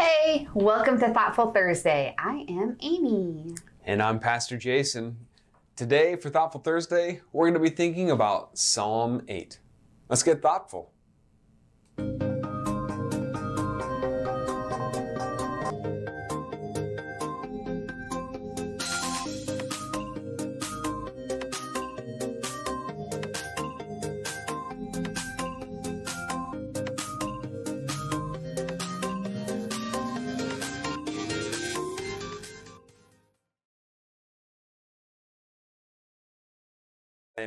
Hey, welcome to Thoughtful Thursday. I am Amy. And I'm Pastor Jason. Today, for Thoughtful Thursday, we're going to be thinking about Psalm 8. Let's get thoughtful.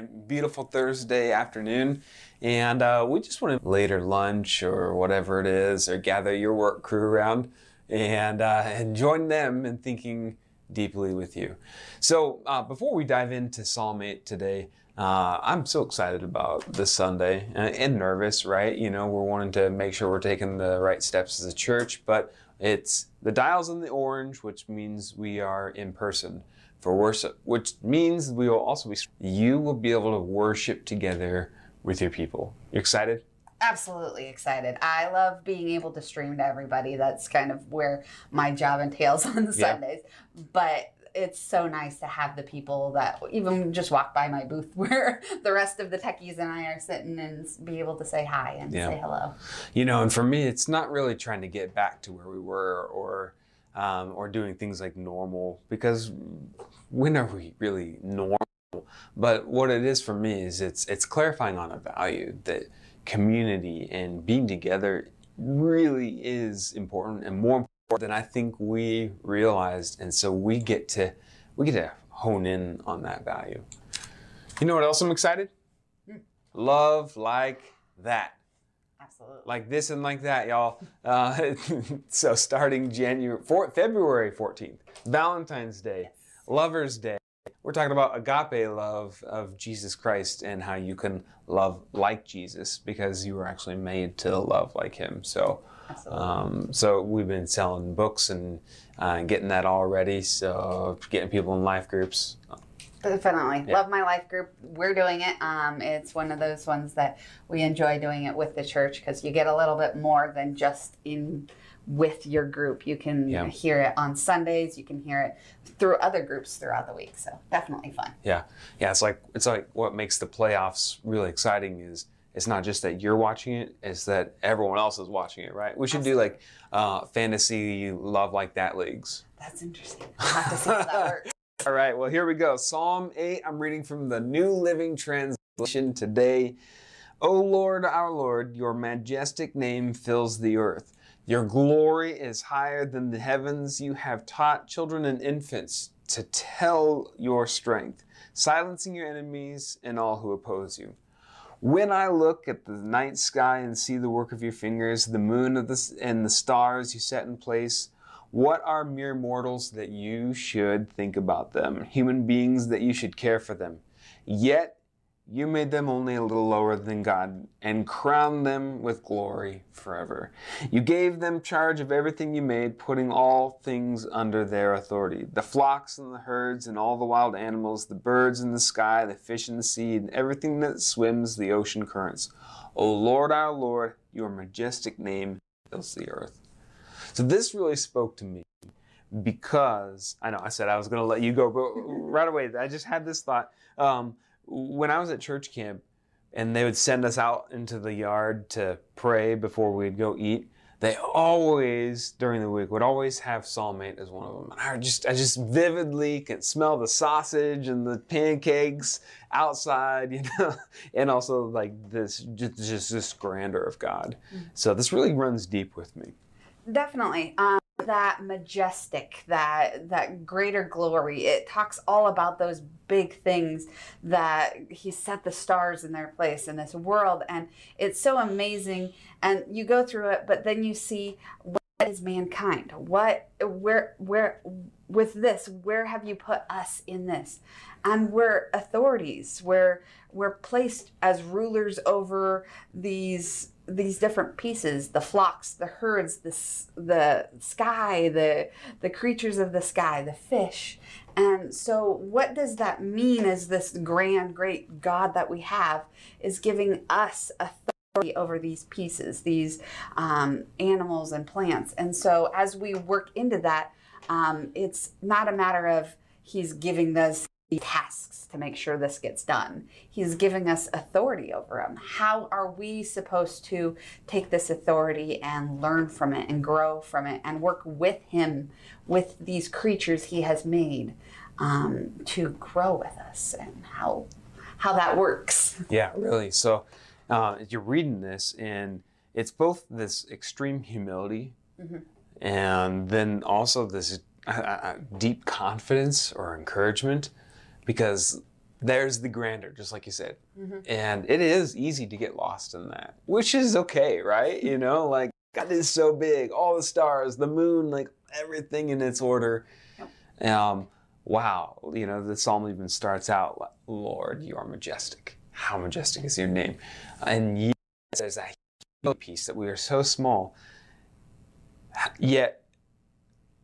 Beautiful Thursday afternoon, and uh, we just want to later lunch or whatever it is, or gather your work crew around and uh, and join them in thinking deeply with you. So uh, before we dive into Psalm 8 today, uh, I'm so excited about this Sunday and, and nervous, right? You know, we're wanting to make sure we're taking the right steps as a church, but it's the dials in the orange, which means we are in person for worship, which means we will also be, you will be able to worship together with your people. You excited? Absolutely excited. I love being able to stream to everybody. That's kind of where my job entails on Yeah. Sundays. But it's so nice to have the people that even just walk by my booth where the rest of the techies and I are sitting and be able to say hi and Yeah. say hello. You know, and for me, it's not really trying to get back to where we were or um, or doing things like normal because when are we really normal? But what it is for me is it's it's clarifying on a value that community and being together really is important and more important than I think we realized. And so we get to we get to hone in on that value. You know what else I'm excited? Love like that Absolutely. like this and like that, y'all. Uh, so starting January, four, February 14th, Valentine's Day, Lover's Day. We're talking about agape love of Jesus Christ and how you can love like Jesus because you were actually made to love like Him. So, um, so we've been selling books and uh, getting that all ready. So getting people in life groups. Definitely. Yeah. Love My Life group. We're doing it. Um, it's one of those ones that we enjoy doing it with the church because you get a little bit more than just in with your group. You can Yeah. hear it on Sundays. You can hear it through other groups throughout the week. So definitely fun. Yeah, yeah. It's like it's like what makes the playoffs really exciting is it's not just that you're watching it; it's that everyone else is watching it. Right? We should do like uh, fantasy love like that leagues. That's interesting. I'll have to see how that works. All right. Well, here we go. Psalm eight. I'm reading from the New Living Translation today. O Lord, our Lord, your majestic name fills the earth. Your glory is higher than the heavens. You have taught children and infants to tell your strength, silencing your enemies and all who oppose you. When I look at the night sky and see the work of your fingers, the moon the, and the stars you set in place, what are mere mortals that you should think about them, human beings that you should care for them? Yet you made them only a little lower than God and crowned them with glory forever. You gave them charge of everything you made, putting all things under their authority the flocks and the herds, and all the wild animals, the birds in the sky, the fish in the sea, and everything that swims the ocean currents. O Lord, our Lord, your majestic name fills the earth. So this really spoke to me because I know I said I was going to let you go, but right away I just had this thought. Um, when I was at church camp, and they would send us out into the yard to pray before we'd go eat. They always during the week would always have Psalm 8 as one of them. And I just I just vividly can smell the sausage and the pancakes outside, you know, and also like this just, just this grandeur of God. So this really runs deep with me. Definitely. Um, that majestic, that that greater glory. It talks all about those big things that he set the stars in their place in this world, and it's so amazing. And you go through it, but then you see what is mankind. What where where with this? Where have you put us in this? And we're authorities. We're we're placed as rulers over these these different pieces the flocks the herds the, the sky the the creatures of the sky the fish and so what does that mean as this grand great god that we have is giving us authority over these pieces, these um, animals and plants. And so as we work into that, um, it's not a matter of he's giving us tasks to make sure this gets done. He's giving us authority over him. How are we supposed to take this authority and learn from it and grow from it and work with him, with these creatures he has made um, to grow with us and how how that works? Yeah, really. So uh, you're reading this, and it's both this extreme humility and then also this uh, uh, deep confidence or encouragement because there's the grandeur, just like you said. And it is easy to get lost in that, which is okay, right? You know, like God is so big, all the stars, the moon, like everything in its order. Um, wow, you know, the psalm even starts out, Lord, you are majestic. How majestic is your name? And yet there's that piece that we are so small, yet,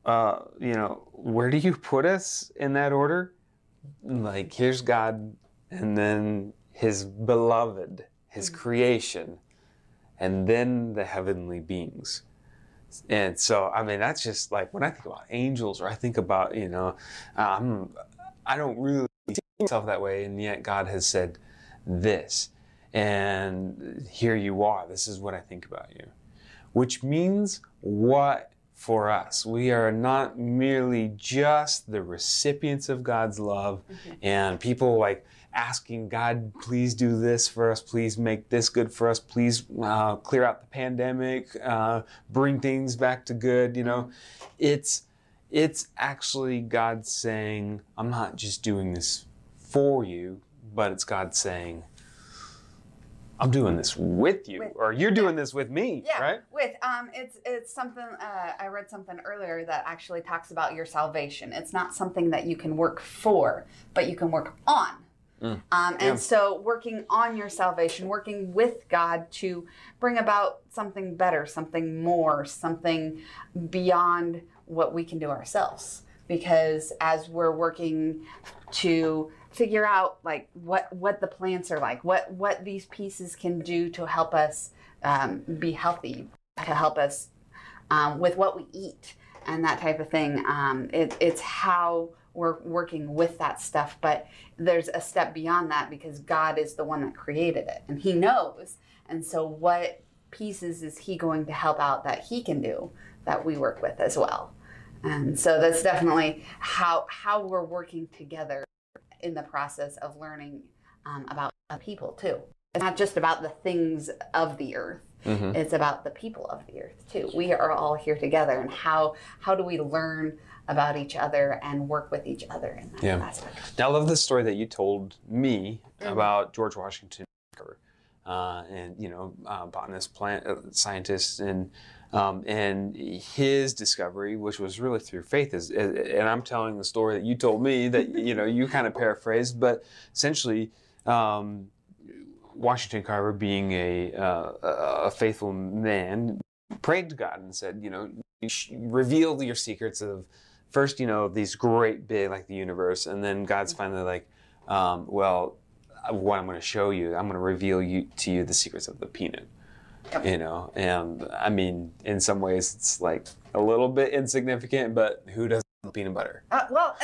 uh, you know, where do you put us in that order? Like, here's God, and then his beloved, his creation, and then the heavenly beings. And so, I mean, that's just like when I think about angels, or I think about, you know, um, I don't really see myself that way, and yet God has said this, and here you are. This is what I think about you, which means what for us? We are not merely just the recipients of God's love, and people like asking God, please do this for us, please make this good for us, please uh, clear out the pandemic, uh, bring things back to good. You know, it's it's actually God saying, I'm not just doing this for you, but it's God saying, I'm doing this with you, With- or you're doing this with me, Yeah, right? with um, it's it's something uh, I read something earlier that actually talks about your salvation. It's not something that you can work for, but you can work on. Um, and Yeah. so, working on your salvation, working with God to bring about something better, something more, something beyond what we can do ourselves. Because as we're working to figure out like what what the plants are like, what what these pieces can do to help us um, be healthy, to help us um, with what we eat and that type of thing. Um, it, it's how we're working with that stuff, but there's a step beyond that because God is the one that created it and He knows. And so, what pieces is He going to help out that He can do that we work with as well? And so that's definitely how how we're working together in the process of learning um, about people too. It's not just about the things of the earth; Mhm. it's about the people of the earth too. We are all here together, and how how do we learn about each other and work with each other in that Yeah. aspect? Now, I love the story that you told me Mhm. about George Washington, uh, and you know, uh, botanist, plant uh, scientist, and um, and his discovery, which was really through faith, is, and I'm telling the story that you told me that you know you kind of paraphrased, but essentially. Um, Washington Carver, being a, uh, a faithful man, prayed to God and said, you know, reveal your secrets of first, you know, these great big like the universe, and then God's finally like, um, well, what I'm going to show you, I'm going to reveal you to you the secrets of the peanut. Yep. You know, and I mean, in some ways, it's like a little bit insignificant, but who doesn't love peanut butter? Uh, well,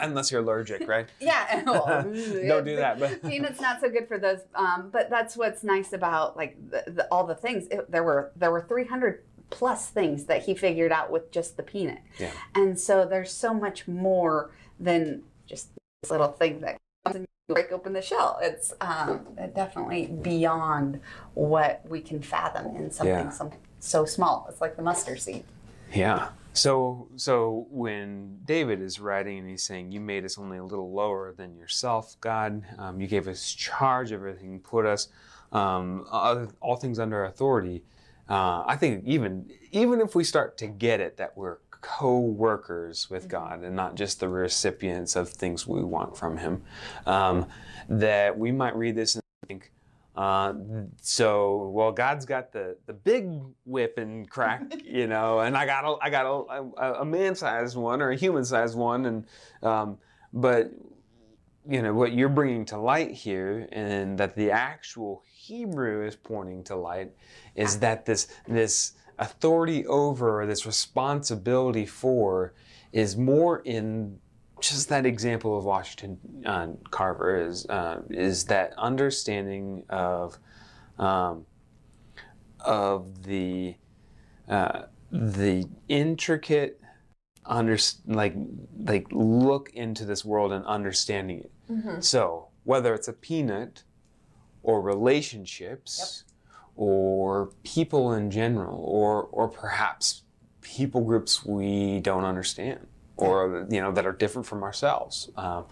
unless you're allergic, right? yeah, well, Don't do that, but- peanuts not so good for those. Um, but that's what's nice about like the, the, all the things. It, there were there were 300 plus things that he figured out with just the peanut. Yeah. And so there's so much more than just this little thing that comes you break open the shell. It's um, definitely beyond what we can fathom in something Yeah. some, so small. It's like the mustard seed. Yeah. So so when David is writing and he's saying, "You made us only a little lower than yourself, God. Um, you gave us charge of everything, put us um, all, all things under authority." Uh, I think even even if we start to get it that we're co-workers with God and not just the recipients of things we want from Him, um, that we might read this and think. Uh, so well, God's got the the big whip and crack, you know, and I got a I got a, a, a man-sized one or a human-sized one, and um, but you know what you're bringing to light here, and that the actual Hebrew is pointing to light, is that this this authority over, or this responsibility for, is more in just that example of Washington uh, Carver is uh, is that understanding of um, of the uh, the intricate under like like look into this world and understanding it. So whether it's a peanut or relationships or people in general or or perhaps people groups we don't understand or you know that are different from ourselves. Um,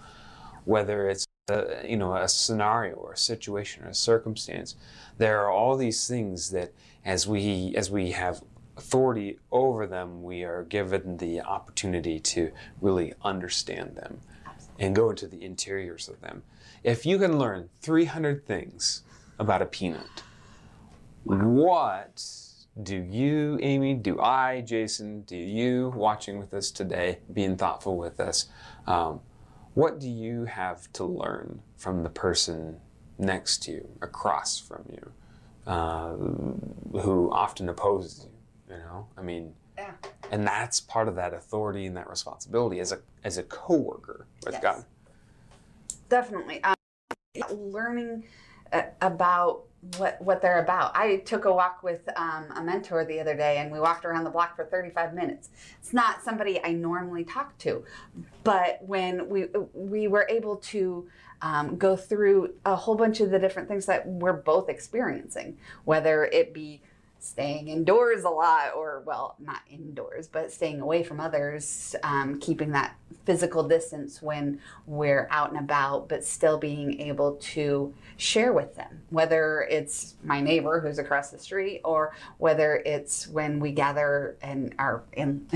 whether it's a, you know a scenario or a situation or a circumstance there are all these things that as we as we have authority over them we are given the opportunity to really understand them and go into the interiors of them. If you can learn 300 things about a peanut what do you, Amy, do I, Jason, do you watching with us today, being thoughtful with us, um, what do you have to learn from the person next to you, across from you, uh, who often opposes you? You know, I mean, Yeah. and that's part of that authority and that responsibility as a as a coworker with Yes. God. Definitely. Um, learning uh, about what what they're about. I took a walk with um, a mentor the other day, and we walked around the block for 35 minutes. It's not somebody I normally talk to, but when we we were able to um, go through a whole bunch of the different things that we're both experiencing, whether it be staying indoors a lot or well not indoors but staying away from others um, keeping that physical distance when we're out and about but still being able to share with them whether it's my neighbor who's across the street or whether it's when we gather and are in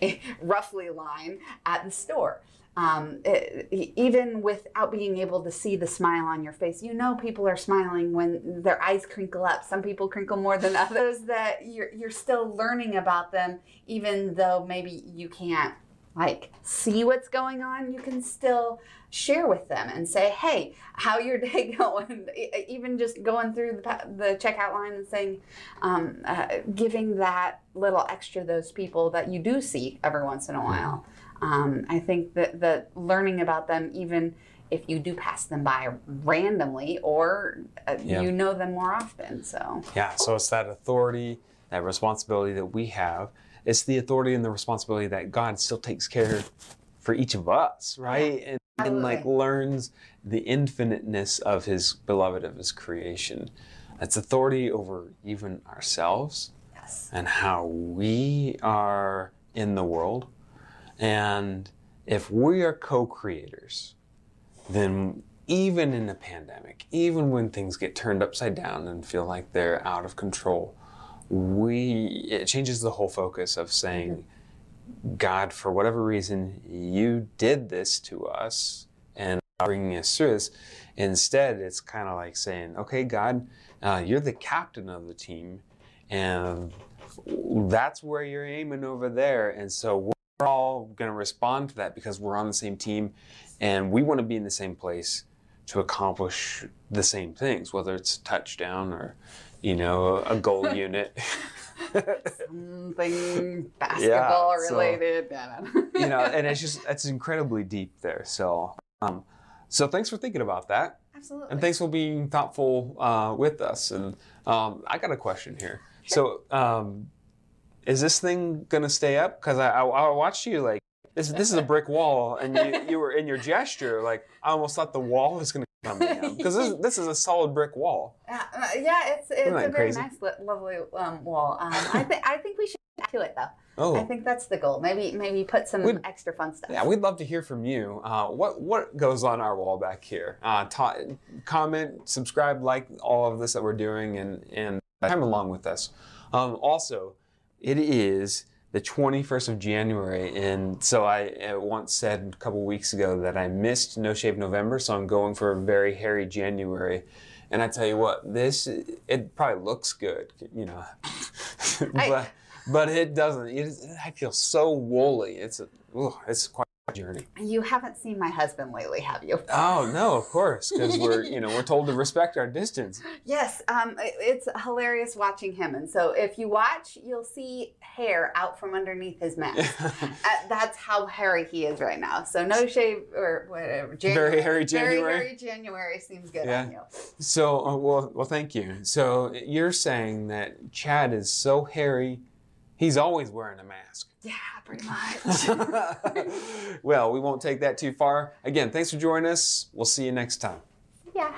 roughly line at the store um, it- e- even without being able to see the smile on your face, you know people are smiling when their eyes crinkle up. Some people crinkle more than others. That you're you're still learning about them, even though maybe you can't like see what's going on. You can still share with them and say, "Hey, how your day going?" Even just going through the, the checkout line and saying, um, uh, giving that little extra those people that you do see every once in a while. Um, I think that that learning about them, even if you do pass them by randomly or uh, Yeah. you know them more often. So Yeah, so it's that authority, that responsibility that we have. It's the authority and the responsibility that God still takes care for each of us, right? And, and like learns the infiniteness of his beloved of his creation. It's authority over even ourselves yes, and how we are in the world. And if we are co creators, then even in a pandemic, even when things get turned upside down and feel like they're out of control, we it changes the whole focus of saying, God, for whatever reason, you did this to us and bringing us through this. Instead, it's kind of like saying, okay, God, uh, you're the captain of the team, and that's where you're aiming over there. And so all going to respond to that because we're on the same team and we want to be in the same place to accomplish the same things, whether it's a touchdown or, you know, a goal unit. something basketball so- related. I don't know. you know, and it's just, it's incredibly deep there. So, um, so thanks for thinking about that. absolutely. And thanks for being thoughtful uh, with us. And um, I got a question here. So, um, is this thing gonna stay up? Because I, I, I watched you like this. This is a brick wall, and you, you were in your gesture like I almost thought the wall was gonna come down because this, this is a solid brick wall. Uh, uh, yeah, it's it's a very crazy? nice, lovely um, wall. Um, I think I think we should to it though. Oh, I think that's the goal. Maybe maybe put some We'd- extra fun stuff. Yeah, we'd love to hear from you. Uh, what what goes on our wall back here? Uh, ta- comment, subscribe, like all of this that we're doing, and and come along with us. Um, also, it is the 21st of January, and so I once said a couple weeks ago that I missed No Shave November, so I'm going for a very hairy January. And I tell you what, this it probably looks good, you know, but but it doesn't. It I feel so woolly. It's a, ugh, it's quite journey. You haven't seen my husband lately, have you? Oh no, of course, because we're you know we're told to respect our distance. Yes, um, it's hilarious watching him. And so if you watch, you'll see hair out from underneath his mask. Uh, that's how hairy he is right now. So no shave or whatever. Very hairy January. Very hairy January seems good Yeah. on you. so uh, well, well, thank you. So you're saying that Chad is so hairy, he's always wearing a mask. Yeah, pretty much. well, we won't take that too far. Again, thanks for joining us. We'll see you next time. yeah.